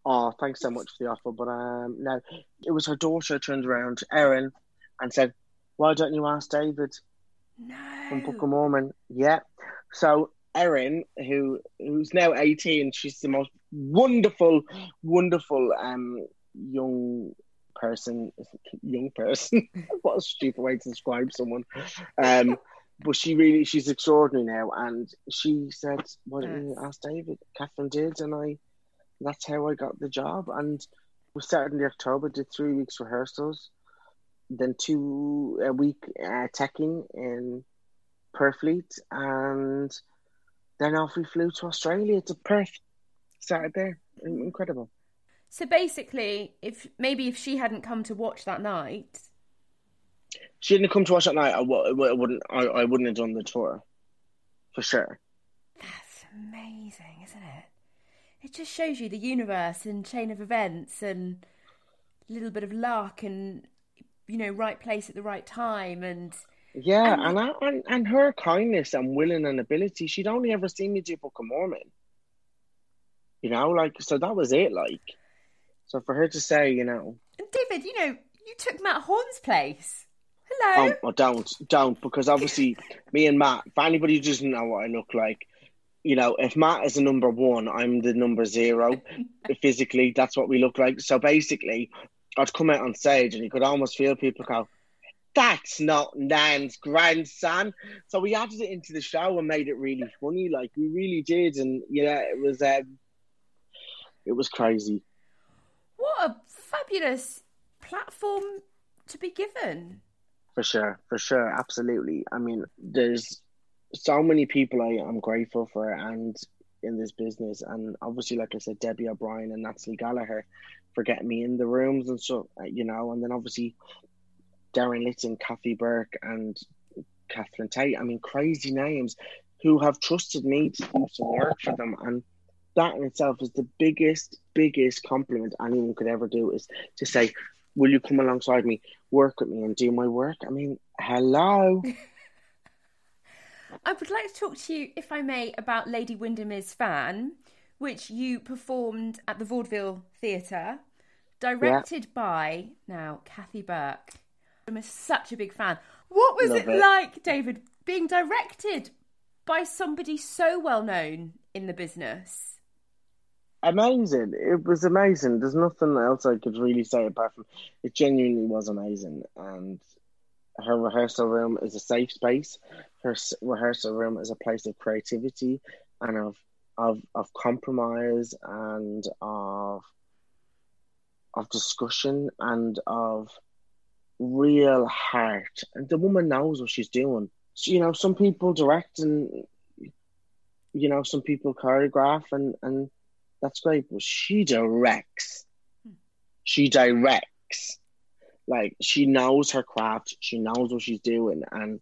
oh, thanks so much for the offer, but um, no. It was her daughter turned around, Erin, and said, why don't you ask David? No. From Book of Mormon. Yeah. So Erin, who who's now 18, she's the most wonderful, wonderful um young person, young person. what a stupid way to describe someone. Um, but she really, she's extraordinary now. And she said, "Why don't you ask David?" Catherine did, and I. That's how I got the job. And we started in October, did three weeks rehearsals, then two a week uh, teching in Purfleet, and then off we flew to Australia to Perth. Started there, incredible. So basically, if maybe if she hadn't come to watch that night, she didn't come to watch that night. I, w- I wouldn't. I, I wouldn't have done the tour, for sure. That's amazing, isn't it? It just shows you the universe and chain of events and a little bit of luck and you know right place at the right time and yeah, and and, I, and, and her kindness and willing and ability. She'd only ever seen me do Book of Mormon. You know, like so that was it. Like so for her to say, you know, and David, you know, you took Matt Horne's place. Hello. Um, oh, don't, don't, because obviously me and Matt. For anybody who doesn't know what I look like, you know, if Matt is the number one, I'm the number zero. Physically, that's what we look like. So basically, I'd come out on stage and you could almost feel people go, "That's not Nan's grandson." So we added it into the show and made it really funny. Like we really did, and yeah, it was um, it was crazy. What a fabulous platform to be given. For sure, for sure, absolutely. I mean, there's so many people I am grateful for, and in this business, and obviously, like I said, Debbie O'Brien and Natalie Gallacher for getting me in the rooms and uh, you know, and then obviously Derren Litten, Kathy Burke, and Catherine Tate. I mean, crazy names who have trusted me to do some work for them, and that in itself is the biggest, biggest compliment anyone could ever do is to say, Will you come alongside me, work with me, and do my work? I mean, hello. I would like to talk to you, if I may, about Lady Windermere's Fan, which you performed at the Vaudeville Theatre, directed yeah. by, now, Kathy Burke. I'm such a big fan. What was it, it like, David, being directed by somebody so well known in the business? amazing. It was amazing. There's nothing else I could really say apart from it. Genuinely was amazing, and her rehearsal room is a safe space. Her rehearsal room is a place of creativity and of of of compromise and of of discussion and of real heart, and the woman knows what she's doing. So, you know, some people direct, and you know, some people choreograph, and and that's great. But she directs. Hmm. She directs. Like she knows her craft. She knows what she's doing, and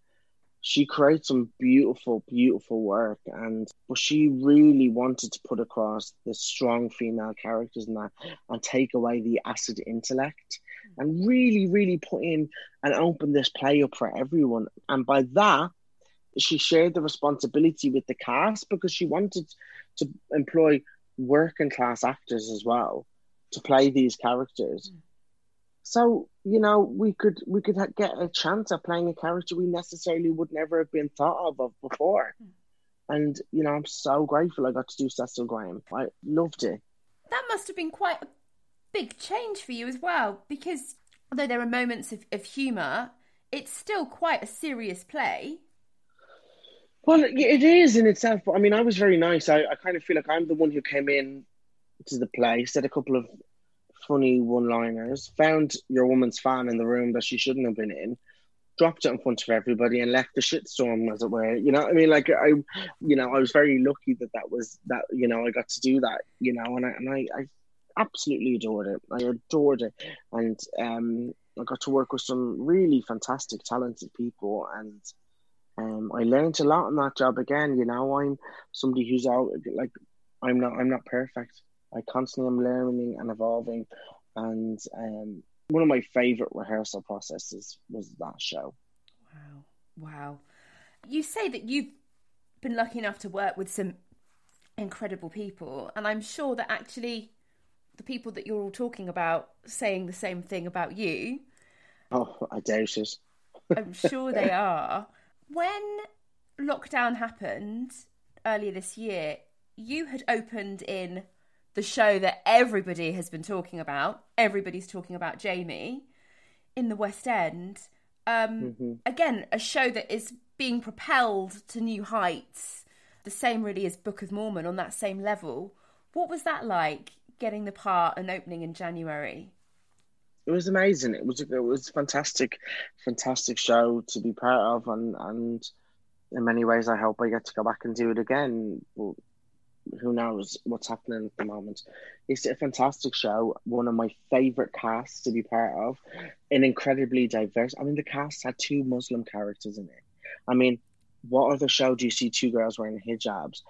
she creates some beautiful, beautiful work. And but she really wanted to put across the strong female characters in that, and take away the acid intellect, and really, really put in and open this play up for everyone. And by that, she shared the responsibility with the cast because she wanted to employ working class actors as well to play these characters. Mm. So you know, we could we could get a chance at playing a character we necessarily would never have been thought of, of before. Mm. And you know, I'm so grateful I got to do Cecil Graham. I loved it. That must have been quite a big change for you as well, because although there are moments of, of humour, it's still quite a serious play. Well, it is in itself, but I mean, I was very nice. I, I kind of feel like I'm the one who came in to the play, said a couple of funny one-liners, found your woman's fan in the room that she shouldn't have been in, dropped it in front of everybody, and left the shitstorm, as it were. You know, I mean, like I, you know, I was very lucky that that was that. You know, I got to do that. You know, and I and I, I absolutely adored it. I adored it, and um, I got to work with some really fantastic, talented people, and um, I learned a lot on that job. Again, you know, I'm somebody who's out like I'm not. I'm not perfect. I constantly am learning and evolving, and um, one of my favorite rehearsal processes was that show. Wow, wow! You say that you've been lucky enough to work with some incredible people, and I'm sure that actually the people that you're all talking about saying the same thing about you. Oh, I doubt it. I'm sure they are. When lockdown happened earlier this year, you had opened in the show that everybody has been talking about. Everybody's talking about Jamie in the West End. Um, mm-hmm. Again, a show that is being propelled to new heights. The same really as Book of Mormon on that same level. What was that like getting the part and opening in January? It was amazing. It was a, it was a fantastic, fantastic show to be part of, and and in many ways, I hope I get to go back and do it again. Well, who knows what's happening at the moment. It's a fantastic show, one of my favourite casts to be part of, an incredibly diverse. I mean, the cast had two Muslim characters in it. I mean, what other show do you see two girls wearing hijabs?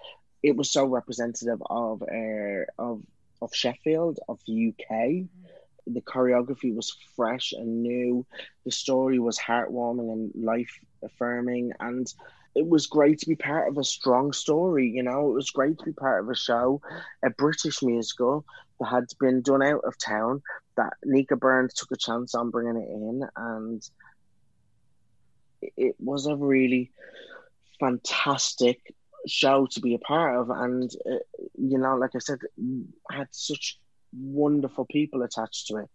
It was so representative of uh, of of Sheffield, of the UK. The choreography was fresh and new. The story was heartwarming and life affirming, and it was great to be part of a strong story. You know, it was great to be part of a show, a British musical that had been done out of town. That Nica Burns took a chance on bringing it in, and it was a really fantastic show to be a part of. And uh, you know, like I said, had such wonderful people attached to it.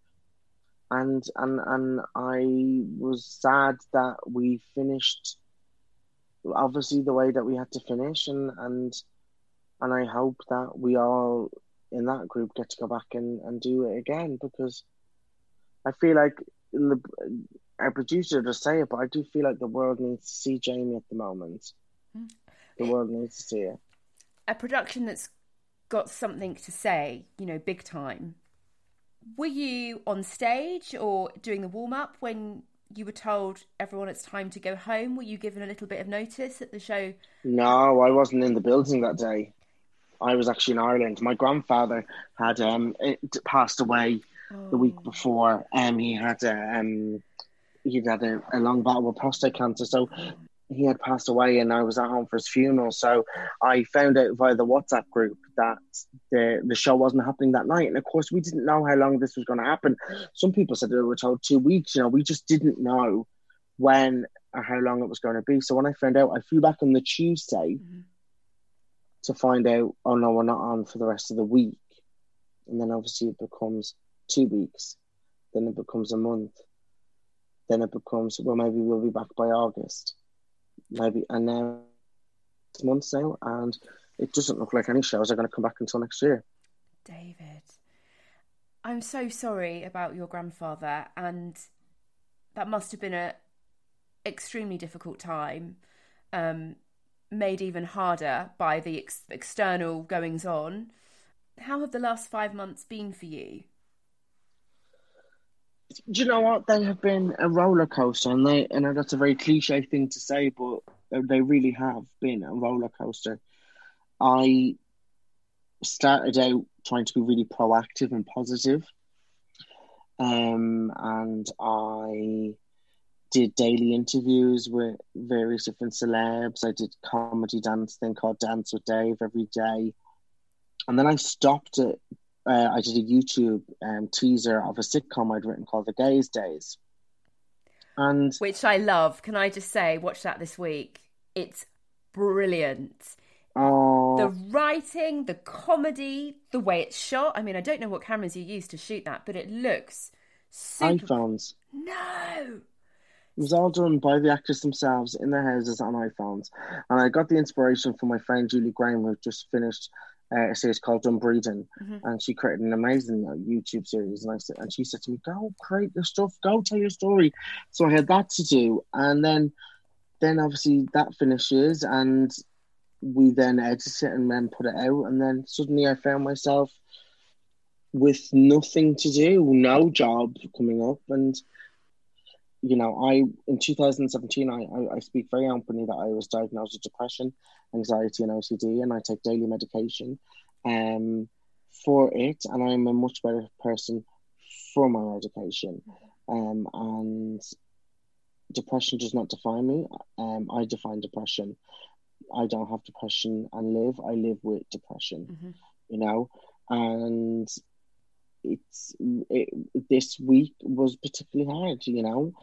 And and and I was sad that we finished obviously the way that we had to finish and and and I hope that we all in that group get to go back and, and do it again because I feel like in the our producer to say it, but I do feel like the world needs to see Jamie at the moment. Mm. The world needs to see it. A production that's got something to say, you know, big time. Were you on stage or doing the warm up when you were told everyone it's time to go home? Were you given a little bit of notice at the show? No, I wasn't in the building that day. I was actually in Ireland. My grandfather had um passed away oh. the week oh. before. Um, he had a um he had a, a long battle with prostate cancer. So he had passed away and I was at home for his funeral. So I found out via the WhatsApp group that the the show wasn't happening that night. And of course, we didn't know how long this was going to happen. Some people said they were told two weeks. You know, we just didn't know when or how long it was going to be. So when I found out, I flew back on the Tuesday mm-hmm. to find out. Oh no, we're not on for the rest of the week. And then obviously it becomes two weeks. Then it becomes a month. Then it becomes well, maybe we'll be back by August maybe and now months now, and it doesn't look like any shows are going to come back until next year. David, I'm so sorry about your grandfather and that must have been a extremely difficult time, um, made even harder by the ex- external goings on. How have the last five months been for you? Do you know what? They have been a roller coaster, and they and that's a very cliche thing to say, but they really have been a roller coaster. I started out trying to be really proactive and positive, um, and I did daily interviews with various different celebs. I did comedy dance thing called Dance with Dave every day, and then I stopped it. Uh, I did a YouTube um, teaser of a sitcom I'd written called The Gays Days, and which I love. Can I just say, watch that this week. It's brilliant. Oh. The writing, the comedy, the way it's shot. I mean, I don't know what cameras you use to shoot that, but it looks super. iPhones. No, it was all done by the actors themselves in their houses on iPhones. And I got the inspiration from my friend Julie Graham, who just finished uh, a series called Dumb Breeding. Mm-hmm. And she created an amazing uh, YouTube series. And, I said, and she said to me, Go create your stuff, go tell your story. So I had that to do. And then, then obviously that finishes. And we then edit it and then put it out. And then suddenly I found myself with nothing to do, no job coming up. And you know, I in 2017, I, I, I speak very openly that I was diagnosed with depression, anxiety, and OCD, and I take daily medication um, for it, and I'm a much better person for my medication. Um, and depression does not define me. Um, I define depression. I don't have depression and live. I live with depression. Mm-hmm. You know, and it's it, this week was particularly hard. You know,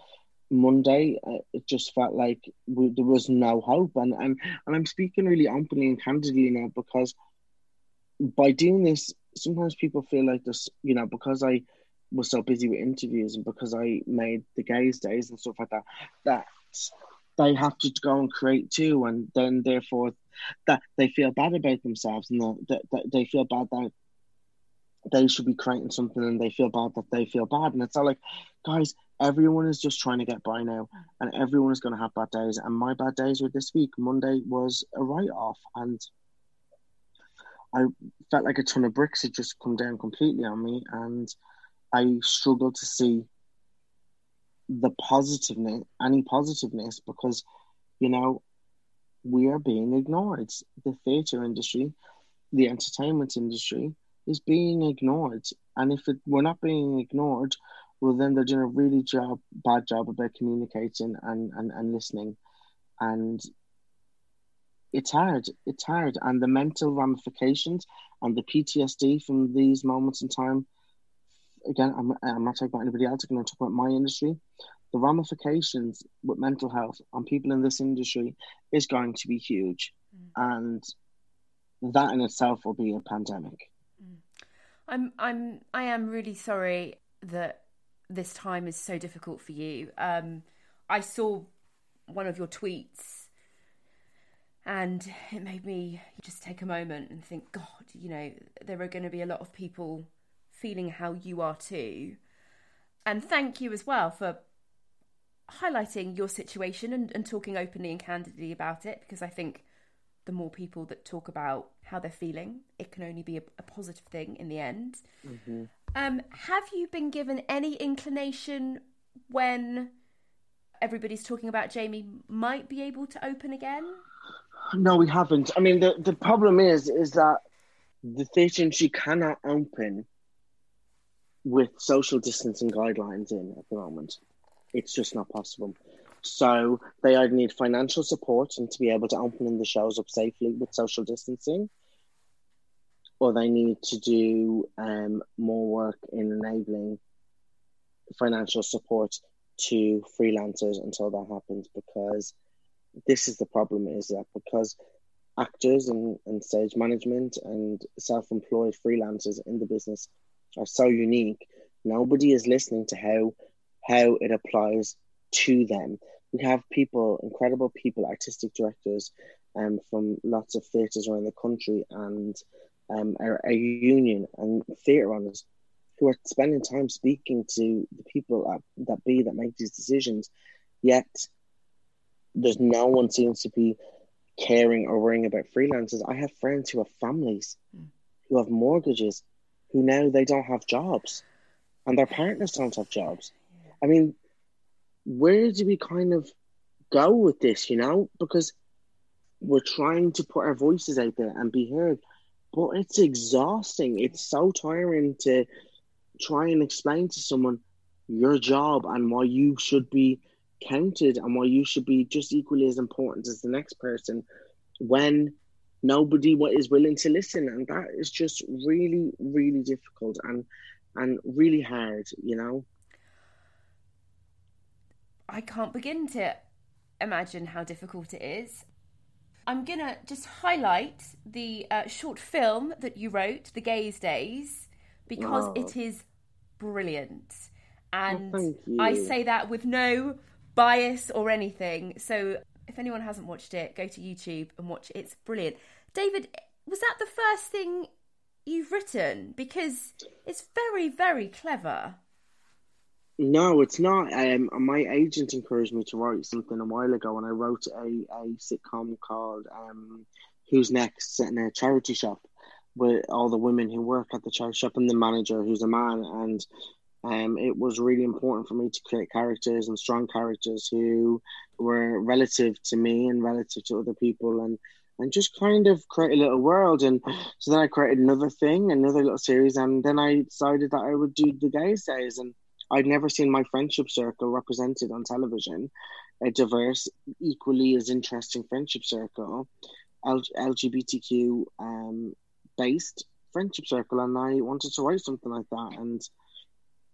Monday uh, it just felt like we, there was no hope, and and and I'm speaking really openly and candidly now because by doing this, sometimes people feel like this. You know, because I was so busy with interviews and because I made the gays days and stuff like that, that they have to go and create too, and then therefore that they feel bad about themselves and that, that they feel bad that they should be creating something and they feel bad that they feel bad. And it's all like, guys, everyone is just trying to get by now and everyone is going to have bad days. And my bad days were this week. Monday was a write off and I felt like a ton of bricks had just come down completely on me. And I struggled to see the positiveness, any positiveness, because, you know, we are being ignored. The theatre industry, the entertainment industry, is being ignored. And if it, we're not being ignored, well, then they're doing a really job, bad job about communicating and, and, and listening. And it's hard. It's hard. And the mental ramifications and the PTSD from these moments in time, again, I'm, I'm not talking about anybody else, I'm going to talk about my industry. The ramifications with mental health on people in this industry is going to be huge. Mm. And that in itself will be a pandemic. I'm I'm I am really sorry that this time is so difficult for you. Um, I saw one of your tweets and it made me just take a moment and think, God, you know, there are going to be a lot of people feeling how you are too. And thank you as well for highlighting your situation and, and talking openly and candidly about it because I think the more people that talk about how they're feeling, it can only be a, a positive thing in the end. Mm-hmm. Um, have you been given any inclination when everybody's talking about Jamie might be able to open again? No, we haven't. I mean, the, the problem is is that the theatre she cannot open with social distancing guidelines in at the moment. It's just not possible. So they either need financial support and to be able to open the shows up safely with social distancing, or they need to do um, more work in enabling financial support to freelancers until that happens because this is the problem is that because actors and, and stage management and self-employed freelancers in the business are so unique nobody is listening to how how it applies to them. We have people, incredible people, artistic directors um, from lots of theatres around the country and um, our, our union and theatre owners who are spending time speaking to the people at, that be that make these decisions, yet there's no one seems to be caring or worrying about freelancers. I have friends who have families, mm. who have mortgages, who now they don't have jobs, and their partners don't have jobs. I mean, where do we kind of go with this? You know, because we're trying to put our voices out there and be heard, but it's exhausting. It's so tiring to try and explain to someone your job and why you should be counted and why you should be just equally as important as the next person when nobody is willing to listen. And that is just really really difficult and and really hard you know? I can't begin to imagine how difficult it is i'm gonna just highlight the uh, short film that you wrote the gays days because oh. it is brilliant and oh, i say that with no bias or anything. So if anyone hasn't watched it, go to YouTube and watch it. It's brilliant. David, was that the first thing you've written? Because it's very, very clever. No, it's not. Um, my agent encouraged me to write something a while ago, and I wrote a, a sitcom called um, "Who's Next?" in a charity shop with all the women who work at the charity shop and the manager, who's a man, and um, it was really important for me to create characters and strong characters who were relative to me and relative to other people and and just kind of create a little world and so then I created another thing, another little series and then I decided that I would do the gays days and I'd never seen my friendship circle represented on television, a diverse, equally as interesting friendship circle, L- LGBTQ um, based friendship circle, and I wanted to write something like that. And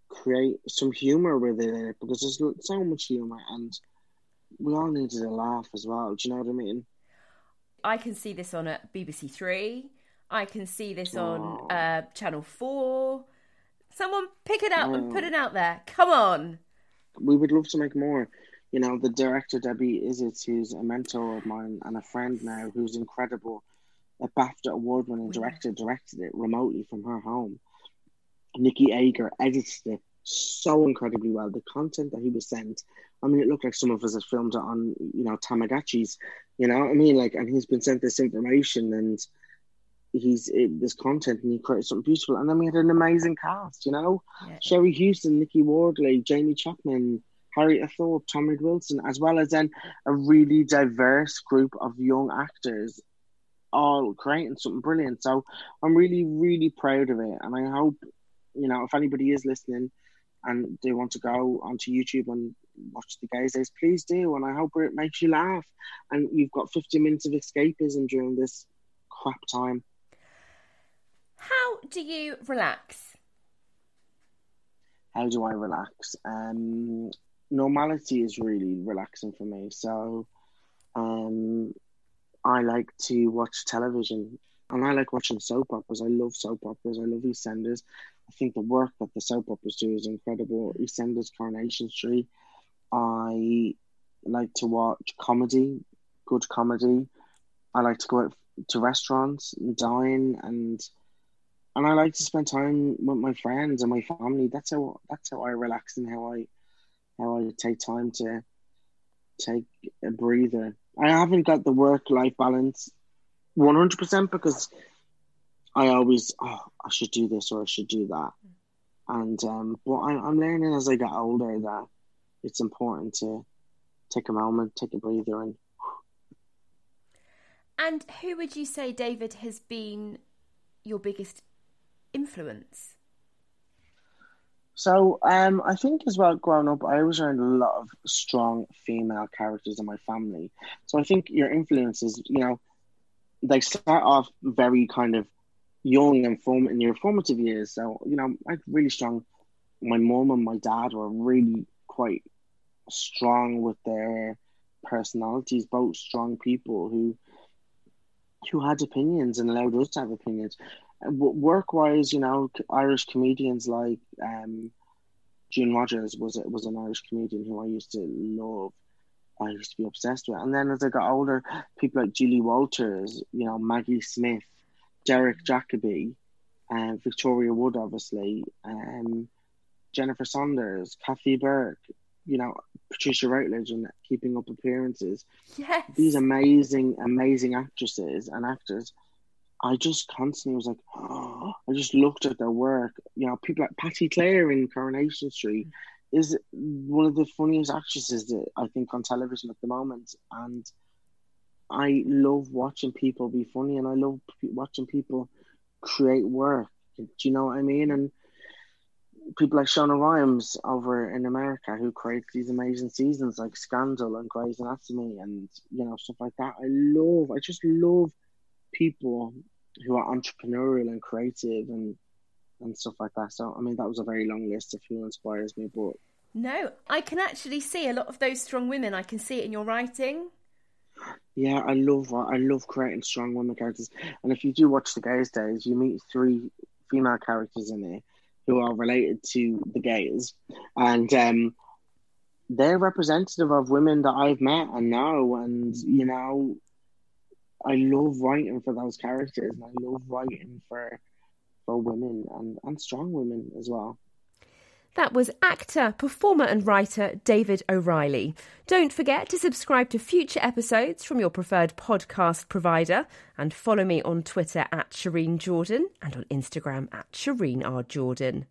create some humor with it because there's so much humor and we all needed a laugh as well. Do you know what I mean? I can see this on at BBC Three. I can see this on uh, Channel Four. Someone pick it up and put mm. it out there. Come on. We would love to make more. You know, the director Debbie Isitt, who's a mentor of mine and a friend now, who's incredible. A BAFTA award-winning mm. director directed it remotely from her home Nikki Ager edited it so incredibly well. The content that he was sent, I mean, it looked like some of us had filmed it on, you know, Tamagotchis, you know I mean? Like, and he's been sent this information and he's this content and he created something beautiful. And then we had an amazing cast, you know, yeah. Sherrie Hewson, Niky Wardley, Jamie Chapman, Harriet Thorpe, Tom Read Wilson, as well as then a really diverse group of young actors all creating something brilliant. So I'm really, really proud of it. And I hope you know, if anybody is listening and they want to go onto YouTube and watch the Gays Days, please do. And I hope it makes you laugh. And you've got 50 minutes of escapism during this crap time. How do you relax? How do I relax? Um, normality is really relaxing for me. So um, I like to watch television and I like watching soap operas. I love soap operas. I love EastEnders. I think the work that the soap operas do is incredible. EastEnders, Coronation Street. I like to watch comedy, good comedy. I like to go out to restaurants and dine and and I like to spend time with my friends and my family. That's how that's how I relax and how I how I take time to take a breather. I haven't got the work life balance one hundred percent because I always oh I should do this or I should do that, and um, but I, I'm learning as I get older that it's important to take a moment, take a breather, and. And who would you say, David, has been your biggest influence? So um, I think as well, growing up, I always learned a lot of strong female characters in my family. So I think your influences, you know, they start off very kind of young and form in your formative years. So you know, I really strong. My mom and my dad were really quite strong with their personalities, both strong people who who had opinions and allowed us to have opinions. Work wise, you know, Irish comedians like um, June Rodgers was was an Irish comedian who I used to love. I used to be obsessed with. And then as I got older, people like Julie Walters, you know, Maggie Smith, Derek Jacobi, uh, Victoria Wood, obviously, um, Jennifer Saunders, Kathy Burke, you know, Patricia Routledge and Keeping Up Appearances. Yes. These amazing, amazing actresses and actors. I just constantly was like, oh, I just looked at their work. You know, people like Patti Clare in Coronation Street is one of the funniest actresses that I think on television at the moment. And I love watching people be funny and I love watching people create work. Do you know what I mean? And people like Shonda Rhimes over in America who creates these amazing seasons like Scandal and Grey's Anatomy and you know stuff like that. I love, I just love people who are entrepreneurial and creative and and stuff like that. So I mean, that was a very long list of who inspires me, but no, I can actually see a lot of those strong women. I can see it in your writing. Yeah, I love I love creating strong women characters, and if you do watch the Gays Days, you meet three female characters in there who are related to the gays, and um, they're representative of women that I've met and know, and you know, I love writing for those characters, and I love writing for for women and and strong women as well. That was actor, performer, and writer David O'Reilly. Don't forget to subscribe to future episodes from your preferred podcast provider and follow me on Twitter at Shireen Jordan and on Instagram at Shireen R. Jordan.